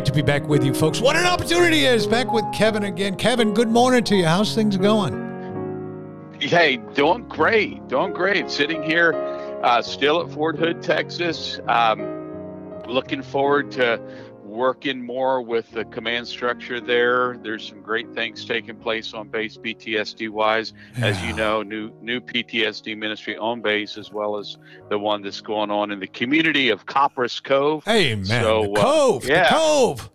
Great to be back with you, folks. What an opportunity it is back with Kevin again. Kevin, good morning to you. How's things going? Hey, doing great, doing great. Sitting here, uh, still at Fort Hood, Texas. Um, looking forward to working more with the command structure there. There's some great things taking place on base PTSD wise. Yeah. As you know, new new PTSD ministry on base as well as the one that's going on in the community of Copperas Cove. Hey man, so, the uh, Cove, yeah. the Cove.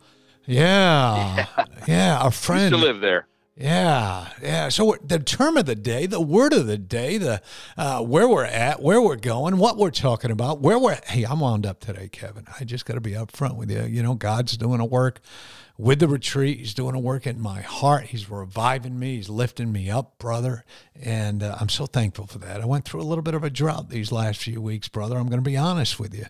Yeah. yeah, yeah. Our friend used to live there. Yeah, yeah. So the term of the day, the word of the day, the uh, where we're at, where we're going, what we're talking about, where we're. Hey, I'm wound up today, Kevin. I just got to be up front with you. You know, God's doing a work with the retreat. He's doing a work in my heart. He's reviving me. He's lifting me up, brother. And uh, I'm so thankful for that. I went through a little bit of a drought these last few weeks, brother. I'm going to be honest with you.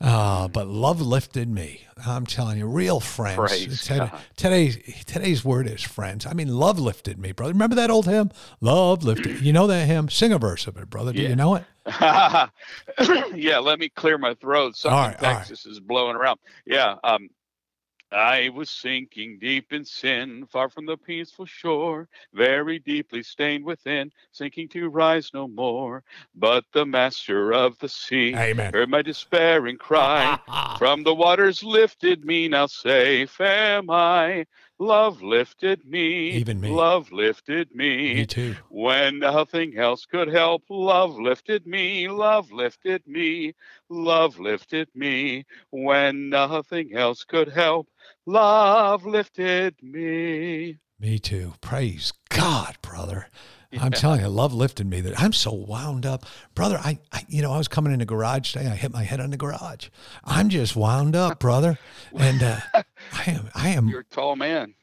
Uh, but love lifted me. I'm telling you, real friends. Today, today's, today's word is friends. I mean, love lifted me, brother. Remember that old hymn? Love lifted. You know that hymn? Sing a verse of it, brother. Do yeah. you know it? yeah, let me clear my throat. Something right, Texas right. is blowing around. Yeah. Um, I was sinking deep in sin, far from the peaceful shore, very deeply stained within, sinking to rise no more. But the master of the sea Amen. heard my despairing cry. from the waters lifted me, now safe am I. Love lifted me. Even me. Love lifted me. Me too. When nothing else could help, love lifted me. Love lifted me. Love lifted me. When nothing else could help, love lifted me. Me too. Praise God, brother. Yeah. I'm telling you, love lifted me. That I'm so wound up, brother. I, I, you know, I was coming in the garage today. I hit my head on the garage. I'm just wound up, brother. And uh, I am, I am. You're a tall man.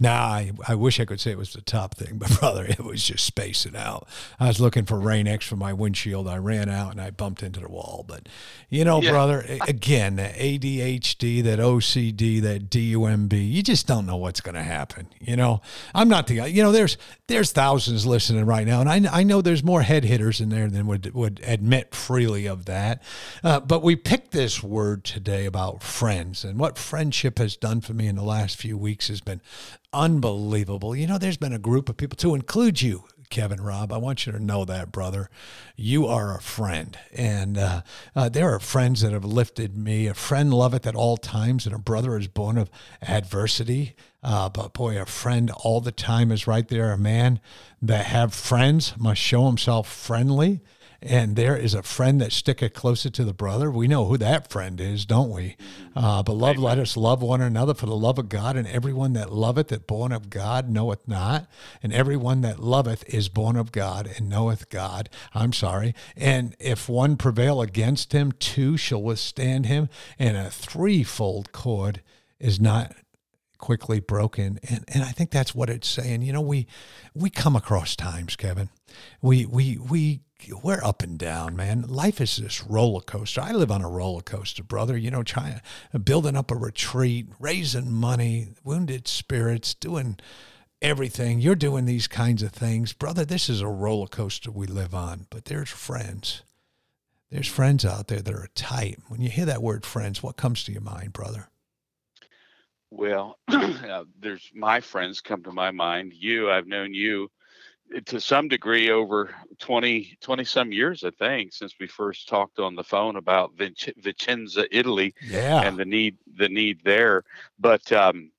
Now, I, I wish I could say it was the top thing, but brother, it was just spacing out. I was looking for Rain-X for my windshield. I ran out and I bumped into the wall. But, you know, yeah. brother, again, that ADHD, that OCD, that DUMB, you just don't know what's going to happen. You know, I'm not the guy, you know, there's there's thousands listening right now. And I, I know there's more head hitters in there than would, would admit freely of that. Uh, but we picked this word today about friends and what friendship has done for me in the last few weeks has been unbelievable. You know, there's been a group of people to include you, Kevin Robb. I want you to know that, brother. You are a friend. And uh, uh, there are friends that have lifted me. A friend loveth at all times, and a brother is born of adversity. Uh, but boy, a friend all the time is right there. A man that have friends must show himself friendly and there is a friend that sticketh closer to the brother. We know who that friend is, don't we? Uh, but love, let us love one another for the love of God, and everyone that loveth that born of God knoweth not, and everyone that loveth is born of God and knoweth God. I'm sorry. And if one prevail against him, two shall withstand him, and a threefold cord is not quickly broken and and I think that's what it's saying you know we we come across times Kevin we we we we're up and down, man. Life is this roller coaster. I live on a roller coaster, brother. You know, trying building up a retreat, raising money, wounded spirits, doing everything. You're doing these kinds of things, brother. This is a roller coaster we live on. But there's friends. There's friends out there that are tight. When you hear that word friends, what comes to your mind, brother? Well, uh, there's my friends come to my mind. You, I've known you to some degree over 20 20 some years i think since we first talked on the phone about vicenza italy yeah. and the need the need there but um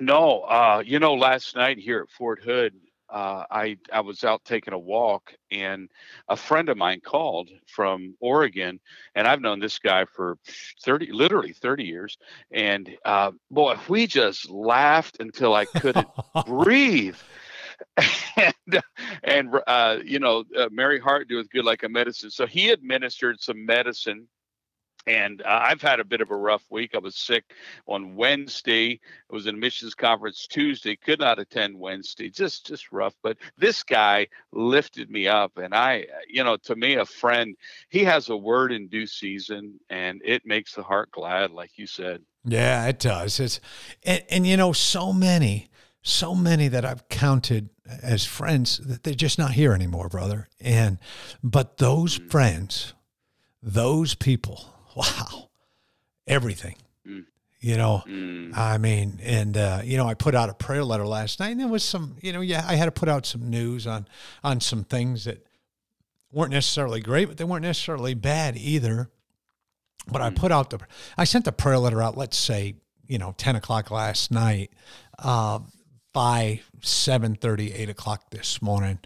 no uh you know last night here at fort hood uh, I I was out taking a walk and a friend of mine called from Oregon and I've known this guy for 30 literally 30 years and uh, boy we just laughed until I couldn't breathe and and uh, you know, uh, merry heart doeth good like a medicine. So he administered some medicine and uh, I've had a bit of a rough week. I was sick on Wednesday. I was in a missions conference Tuesday. Could not attend Wednesday. Just just rough. But this guy lifted me up, and I, you know, to me, a friend. He has a word in due season, and it makes the heart glad, like you said. Yeah, it does. It's and, and you know, so many, so many that I've counted as friends that they're just not here anymore, brother. And but those mm. friends, those people wow, everything. Mm. You know, mm. I mean, and uh, you know, I put out a prayer letter last night, and there was some, you know, yeah, I had to put out some news on on some things that weren't necessarily great, but they weren't necessarily bad either. But mm. I put out the, I sent the prayer letter out. Let's say, you know, ten o'clock last night. Uh, by 7.30 8 o'clock this morning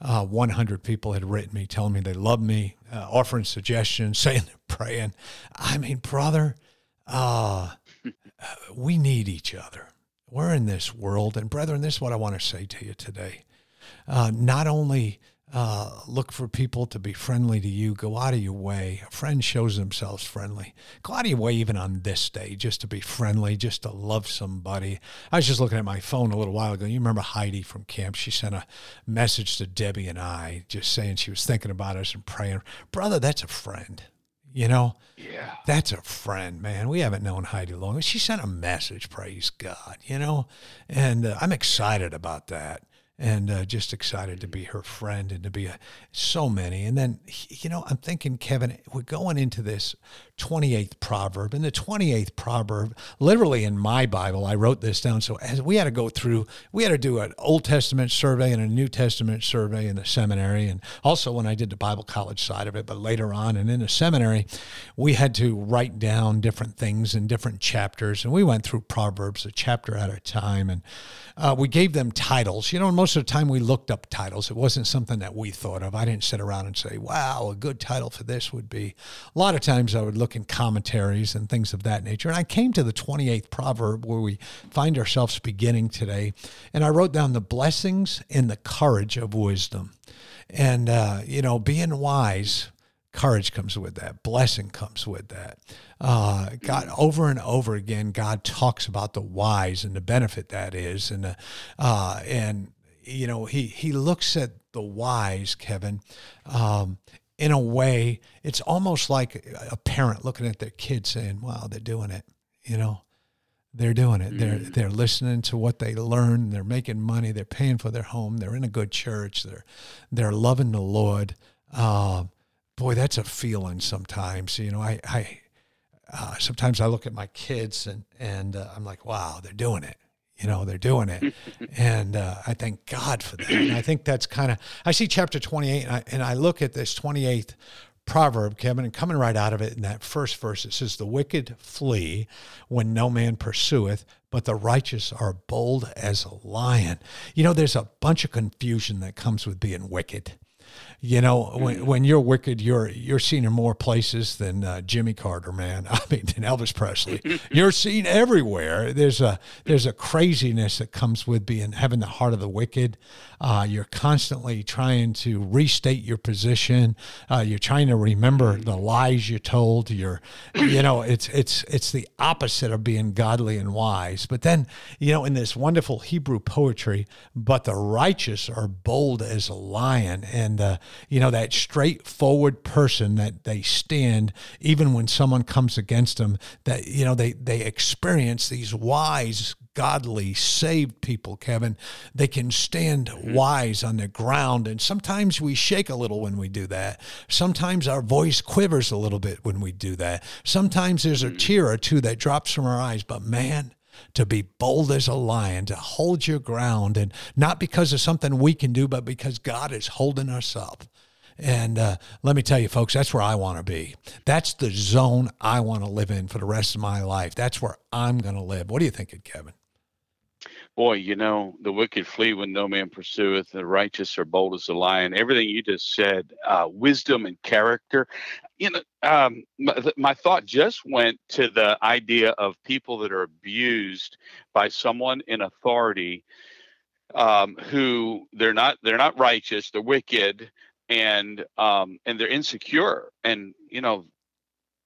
uh, 100 people had written me telling me they love me uh, offering suggestions saying they're praying. I mean brother uh, we need each other. We're in this world and brethren this is what i want to say to you today. Uh, not only uh, look for people to be friendly to you. Go out of your way. A friend shows themselves friendly. Go out of your way, even on this day, just to be friendly, just to love somebody. I was just looking at my phone a little while ago. You remember Heidi from camp? She sent a message to Debbie and I, just saying she was thinking about us and praying. Brother, that's a friend. You know, yeah, that's a friend, man. We haven't known Heidi long. She sent a message, praise God, you know, and uh, I'm excited about that and uh, just excited to be her friend and to be a, so many. And then, you know, I'm thinking, Kevin, we're going into this 28th proverb. And the 28th proverb, literally in my Bible, I wrote this down. So as we had to go through, we had to do an Old Testament survey and a New Testament survey in the seminary. And also when I did the Bible college side of it, but later on and in the seminary, we had to write down different things in different chapters. And we went through Proverbs a chapter at a time. And uh, we gave them titles. You know, most of the time we looked up titles. It wasn't something that we thought of. I didn't sit around and say, wow, a good title for this would be. A lot of times I would look in commentaries and things of that nature. And I came to the 28th proverb where we find ourselves beginning today. And I wrote down the blessings and the courage of wisdom. And, uh, you know, being wise, courage comes with that, blessing comes with that. Uh, God, over and over again, God talks about the wise and the benefit that is, and the, uh, and you know he he looks at the wise, Kevin, um, in a way. It's almost like a parent looking at their kid saying, "Wow, they're doing it," you know. They're doing it. They're mm. they're listening to what they learn. They're making money. They're paying for their home. They're in a good church. They're they're loving the Lord. Uh, boy, that's a feeling sometimes. You know, I I uh, sometimes I look at my kids and and uh, I'm like, wow, they're doing it. You know, they're doing it, and uh, I thank God for that. And I think that's kind of I see chapter 28, and I, and I look at this 28th proverb, Kevin, and coming right out of it in that first verse, it says, "The wicked flee when no man pursueth, but the righteous are bold as a lion." You know, there's a bunch of confusion that comes with being wicked. You know, when, when you're wicked, you're you're seen in more places than uh, Jimmy Carter, man. I mean, than Elvis Presley. you're seen everywhere. There's a there's a craziness that comes with being having the heart of the wicked. Uh, you're constantly trying to restate your position. Uh, you're trying to remember the lies you told. You're, you know, it's it's it's the opposite of being godly and wise. But then, you know, in this wonderful Hebrew poetry, but the righteous are bold as a lion, and uh, you know, that straightforward person that they stand even when someone comes against them, that, you know, they, they experience these wise, godly, saved people, Kevin. They can stand mm-hmm. wise on the ground. And sometimes we shake a little when we do that. Sometimes our voice quivers a little bit when we do that. Sometimes there's a mm-hmm. tear or two that drops from our eyes. But man, to be bold as a lion, to hold your ground, and not because of something we can do, but because God is holding us up. And uh, let me tell you, folks, that's where I want to be. That's the zone I want to live in for the rest of my life. That's where I'm going to live. What are you thinking, Kevin? Boy, you know, the wicked flee when no man pursueth, the righteous are bold as a lion. Everything you just said, uh, wisdom and character. You know, um, my, my thought just went to the idea of people that are abused by someone in authority um, who they're not they're not righteous, they're wicked, and um, and they're insecure. And you know,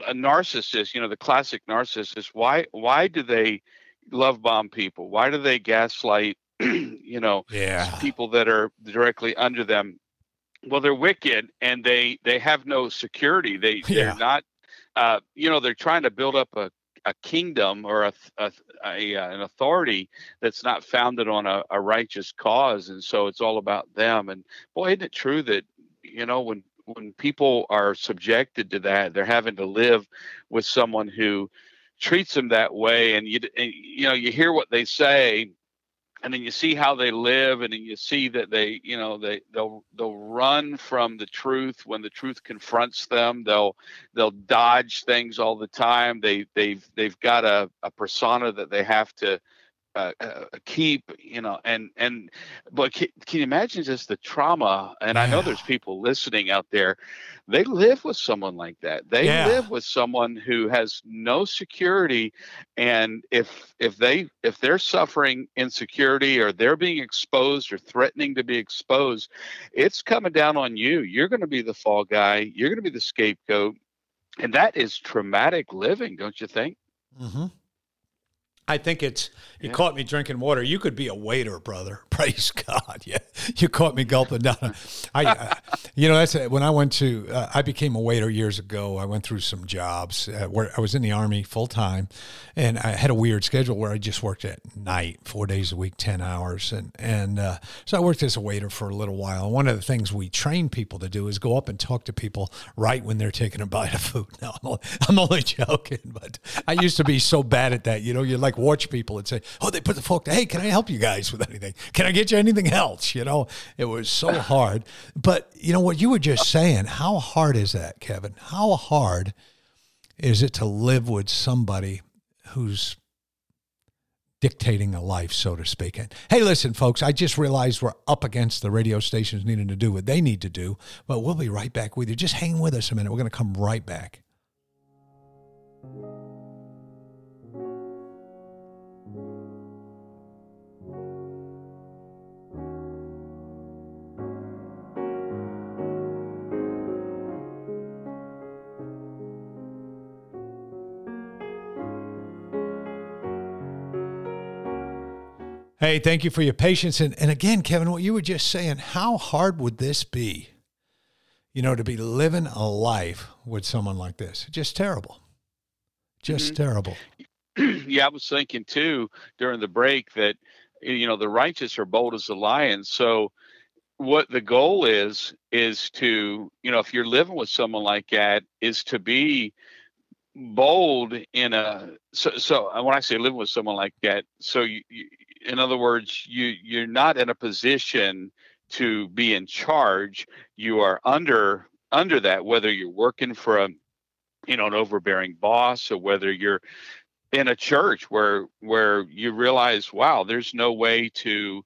a narcissist, you know, the classic narcissist, why why do they love bomb people? Why do they gaslight, you know, yeah. people that are directly under them? Well, they're wicked and they they have no security. They Yeah. they're not uh, you know, they're trying to build up a a kingdom or a, a, a an authority that's not founded on a, a righteous cause, and so it's all about them. And boy, isn't it true that you know when when people are subjected to that, they're having to live with someone who treats them that way, and you and, you know you hear what they say, and then you see how they live, and then you see that they you know they they'll they'll run from the truth when the truth confronts them. They'll they'll dodge things all the time. They they've they've got a, a persona that they have to uh, uh, keep, you know, and and but can, can you imagine just the trauma? And I know there's people listening out there. They live with someone like that. They Yeah. live with someone who has no security, and if if they if they're suffering insecurity or they're being exposed or threatening to be exposed, it's coming down on you. You're going to be the fall guy. You're going to be the scapegoat, and that is traumatic living, don't you think? Mm-hmm. I think it's you Yeah. caught me drinking water. You could be a waiter, brother. Praise God. Yeah, you caught me gulping down. I, uh, you know, that's when I went to. Uh, I became a waiter years ago. I went through some jobs uh, where I was in the army full time, and I had a weird schedule where I just worked at night, four days a week, ten hours, and and uh, so I worked as a waiter for a little while. And one of the things we train people to do is go up and talk to people right when they're taking a bite of food. No, I'm only, I'm only joking, but I used to be so bad at that. You know, you're like watch people and say, "Oh, they put the fork. Hey, can I help you guys with anything? Can I get you anything else?" You know, it was so hard. But you know what you were just saying? How hard is that, Kevin? How hard is it to live with somebody who's dictating a life, so to speak. And hey, listen, folks, I just realized we're up against the radio stations needing to do what they need to do, but we'll be right back with you. Just hang with us a minute. We're going to come right back. Hey, thank you for your patience. And, and again, Kevin, what you were just saying, how hard would this be? You know, to be living a life with someone like this. Just terrible. Just Mhm. terrible. yeah, I was thinking too during the break that you know the righteous are bold as a lion. So what the goal is is to you know if you're living with someone like that is to be bold in a so so and when I say living with someone like that, so you, you in other words you you're not in a position to be in charge. You are under under that whether you're working for a you know an overbearing boss or whether you're in a church where where you realize wow there's no way to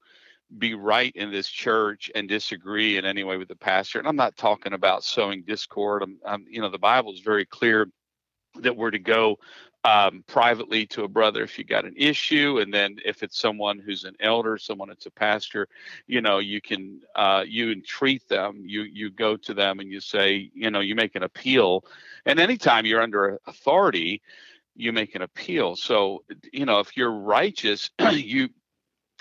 be right in this church and disagree in any way with the pastor and i'm not talking about sowing discord i'm, I'm you know the bible is very clear that we're to go um, privately to a brother if you got an issue and then if it's someone who's an elder someone that's a pastor you know you can uh, you entreat them you you go to them and you say you know you make an appeal and anytime you're under authority you make an appeal. So, you know, if you're righteous, you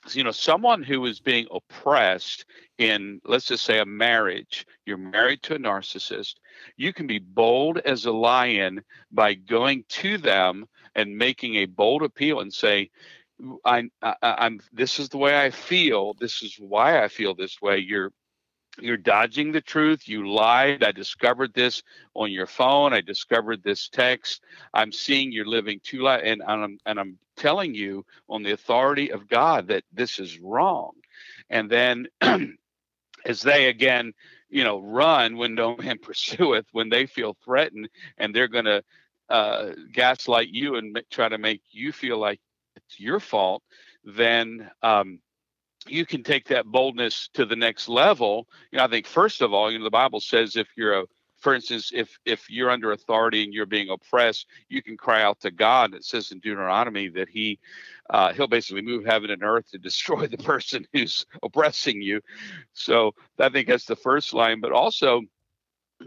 you know, someone who is being oppressed in let's just say a marriage, you're married to a narcissist, you can be bold as a lion by going to them and making a bold appeal and say I, I I'm this is the way I feel, this is why I feel this way. You're you're dodging the truth. You lied. I discovered this on your phone. I discovered this text. I'm seeing you're living too light, and, and I'm and I'm telling you on the authority of God that this is wrong. And then, as they again, you know, run when no man pursueth, when they feel threatened, and they're going to uh, gaslight you and try to make you feel like it's your fault, then. Um, you can take that boldness to the next level. You know, I think first of all, you know, the Bible says if you're a, for instance, if if you're under authority and you're being oppressed, you can cry out to God. It says in Deuteronomy that He uh, He'll basically move heaven and earth to destroy the person who's oppressing you. So I think that's the first line. But also,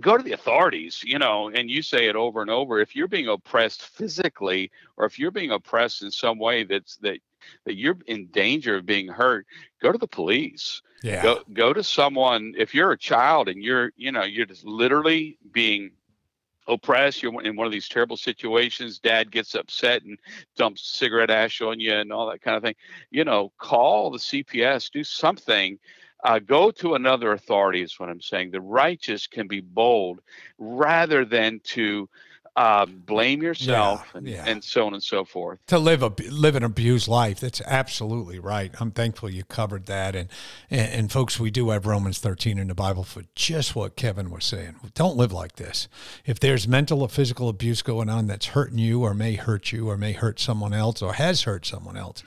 go to the authorities you know and you say it over and over if you're being oppressed physically or if you're being oppressed in some way that's that that you're in danger of being hurt go to the police. Yeah. Go go to someone if you're a child and you're you know you're just literally being oppressed you're in one of these terrible situations dad gets upset and dumps cigarette ash on you and all that kind of thing you know call the cps do something uh, go to another authority is what i'm saying. The righteous can be bold rather than to uh, blame yourself Yeah, and, yeah. and so on and so forth to live a live an abused life. That's absolutely right. I'm thankful you covered that. And, and and folks, we do have Romans 13 in the Bible for just what Kevin was saying. Don't live like this. If there's mental or physical abuse going on that's hurting you, or may hurt you, or may hurt someone else, or has hurt someone else,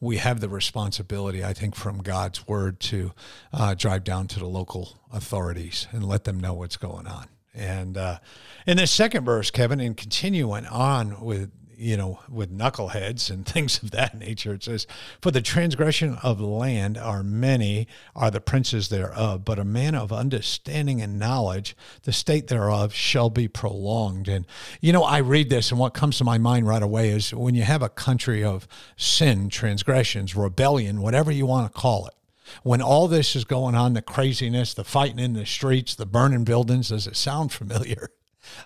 we have the responsibility, I think, from God's word to uh, drive down to the local authorities and let them know what's going on. And uh, in the second verse, Kevin, and continuing on with you know with knuckleheads and things of that nature, it says, "For the transgression of land are many, are the princes thereof, but a man of understanding and knowledge, the state thereof shall be prolonged." And you know, I read this, and what comes to my mind right away is when you have a country of sin, transgressions, rebellion, whatever you want to call it when all this is going on, the craziness, the fighting in the streets, the burning buildings, does it sound familiar?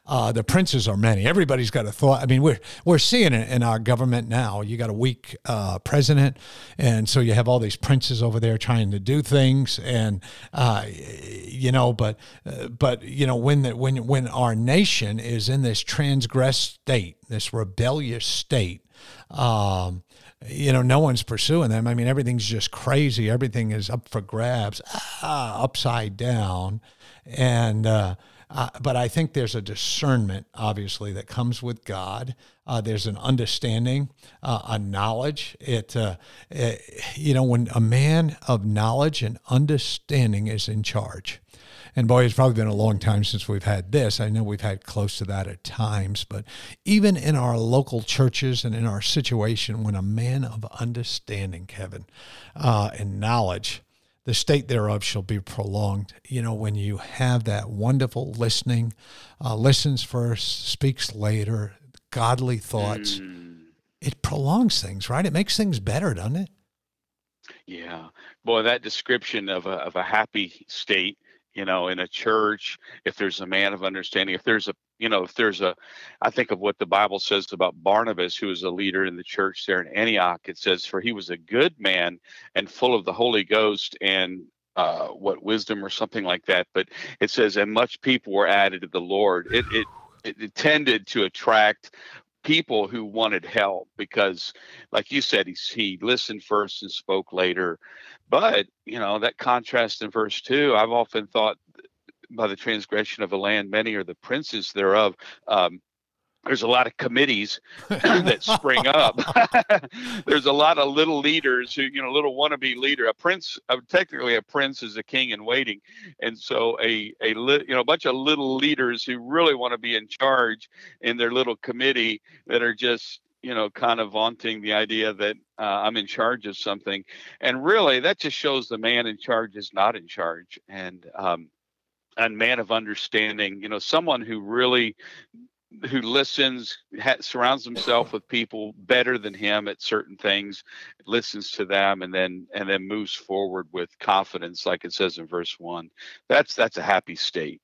Uh, the princes are many. Everybody's got a thought. I mean, we're we're seeing it in our government now. You got a weak uh, president, and so you have all these princes over there trying to do things, and uh, you know, but uh, but you know, when the, when when our nation is in this transgressed state, this rebellious state. Um, you know, no one's pursuing them. I mean, everything's just crazy. Everything is up for grabs, ah, upside down. And, uh, uh, but I think there's a discernment, obviously, that comes with God. Uh, there's an understanding, uh, a knowledge. It, uh, it, you know, when a man of knowledge and understanding is in charge, and boy, it's probably been a long time since we've had this. I know we've had close to that at times, but even in our local churches and in our situation, when a man of understanding, Kevin, uh, and knowledge, the state thereof shall be prolonged. You know, when you have that wonderful listening, uh, listens first, speaks later, godly thoughts, Mm. it prolongs things, right? It makes things better, doesn't it? Yeah, boy, that description of a of a happy state, you know, in a church, if there's a man of understanding, if there's a, you know, if there's a, I think of what the Bible says about Barnabas, who was a leader in the church there in Antioch. It says, "For he was a good man and full of the Holy Ghost and." Uh, what wisdom or something like that, but it says, and much people were added to the Lord. It it it, it tended to attract people who wanted help because like you said he, he listened first and spoke later. But you know that contrast in verse 2 i've often thought by the transgression of a land many are the princes thereof. Um, there's a lot of committees that spring up. there's a lot of little leaders who, you know, little wannabe leader. A prince, uh, technically, a prince is a king in waiting, and so a a you know a bunch of little leaders who really want to be in charge in their little committee that are just you know kind of vaunting the idea that uh, I'm in charge of something, and really that just shows the man in charge is not in charge, and um, a man of understanding, you know, someone who really who listens, ha- surrounds himself with people better than him at certain things, listens to them, and then and then moves forward with confidence, like it says in verse one. That's that's a happy state.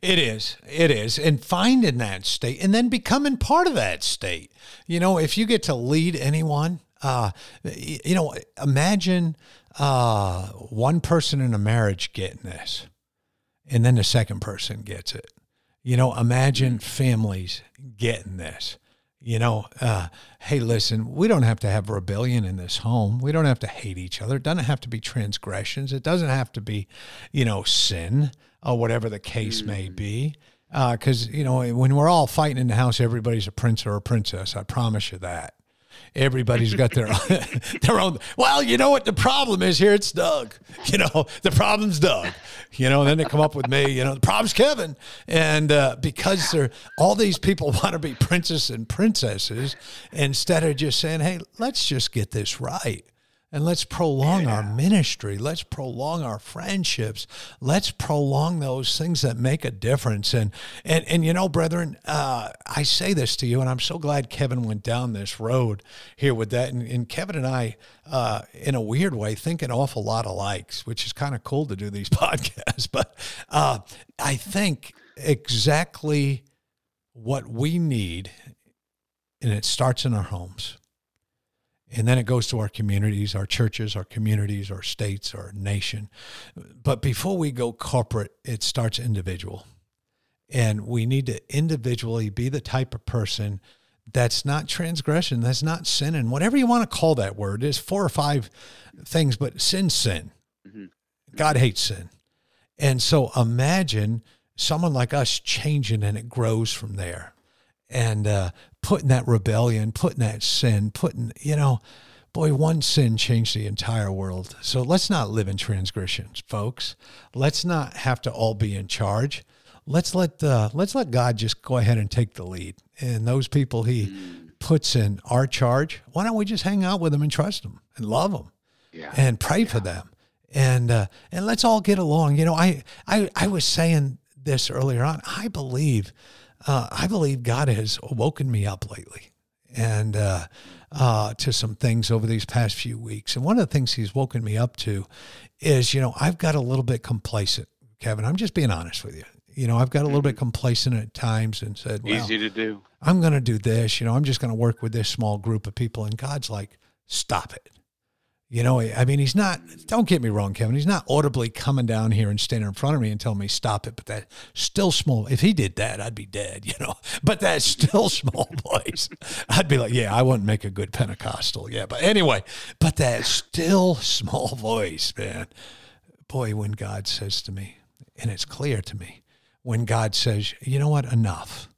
It is. It is. And finding that state and then becoming part of that state. You know, if you get to lead anyone, uh, you know, imagine uh, one person in a marriage getting this, and then the second person gets it. You know, imagine families getting this. You know, uh, hey, listen, we don't have to have rebellion in this home. We don't have to hate each other. It doesn't have to be transgressions. It doesn't have to be, you know, sin or whatever the case may be. Because, you know, when we're all fighting in the house, everybody's a prince or a princess. I promise you that. Everybody's got their their own. Well, you know what the problem is here? It's Doug. You know the problem's Doug. You know, and then they come up with me. You know the problem's Kevin, and uh, because they're all these people want to be princess and princesses instead of just saying, "Hey, let's just get this right." And let's prolong yeah. our ministry. Let's prolong our friendships. Let's prolong those things that make a difference. And and and you know, brethren, uh, I say this to you, and I'm so glad Kevin went down this road here with that. And, and Kevin and I, uh, in a weird way, think an awful lot alike, which is kind of cool to do these podcasts. But uh, I think exactly what we need, and it starts in our homes and then it goes to our communities, our churches, our communities, our states, our nation. But before we go corporate, it starts individual. And we need to individually be the type of person that's not transgression, that's not sin, and whatever you want to call that word. There's four or five things, but sin, sin. Mm-hmm. God hates sin. And so imagine someone like us changing and it grows from there and uh, putting that rebellion, putting that sin, putting, you know, boy, one sin changed the entire world. So let's not live in transgressions, folks. Let's not have to all be in charge. Let's let uh, let's let God just go ahead and take the lead. And those people He puts in our charge, why don't we just hang out with them and trust them and love them, yeah. and pray yeah. for them, and uh, and let's all get along. You know, I I I was saying this earlier on. I believe uh, I believe God has woken me up lately and uh, uh, to some things over these past few weeks. And one of the things He's woken me up to is, you know, I've got a little bit complacent, Kevin. I'm just being honest with you. You know, I've got a little bit mm-hmm. complacent at times and said, well, easy to do. I'm going to do this. You know, I'm just going to work with this small group of people. And God's like, stop it. You know, I mean, he's not, don't get me wrong, Kevin, he's not audibly coming down here and standing in front of me and telling me, stop it. But that still small, if he did that, I'd be dead, you know. But that still small voice, I'd be like, yeah, I wouldn't make a good Pentecostal. Yeah. But anyway, but that still small voice, man, boy, when God says to me, and it's clear to me, when God says, you know what, enough,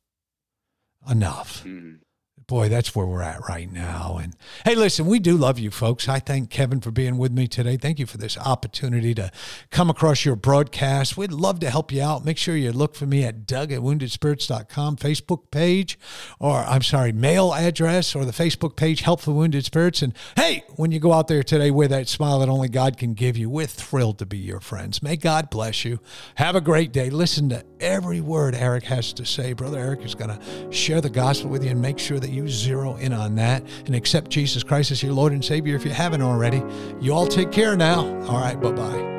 enough. Mm boy, that's where we're at right now. And hey, listen, we do love you folks. I thank Kevin for being with me today. Thank you for this opportunity to come across your broadcast. We'd love to help you out. Make sure you look for me at Doug at woundedspirits.com Facebook page, or I'm sorry, mail address, or the Facebook page, Help for Wounded Spirits. And hey, when you go out there today with that smile that only God can give you, we're thrilled to be your friends. May God bless you. Have a great day. Listen to every word Eric has to say. Brother Eric is going to share the gospel with you and make sure that you zero in on that and accept Jesus Christ as your Lord and Savior if you haven't already. You all take care now. All right, bye bye.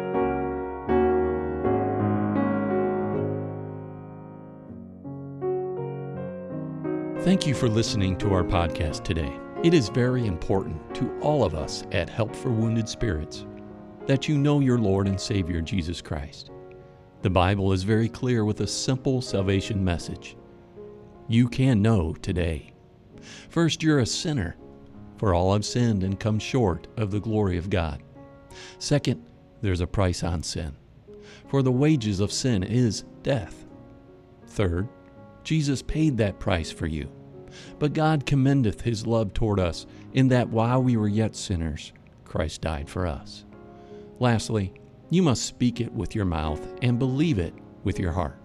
Thank you for listening to our podcast today. It is very important to all of us at Help for Wounded Spirits that you know your Lord and Savior Jesus Christ. The Bible is very clear with a simple salvation message. You can know today. First, you're a sinner, for all have sinned and come short of the glory of God. Second, there's a price on sin, for the wages of sin is death. Third, Jesus paid that price for you. But God commendeth his love toward us, in that while we were yet sinners, Christ died for us. Lastly, you must speak it with your mouth and believe it with your heart,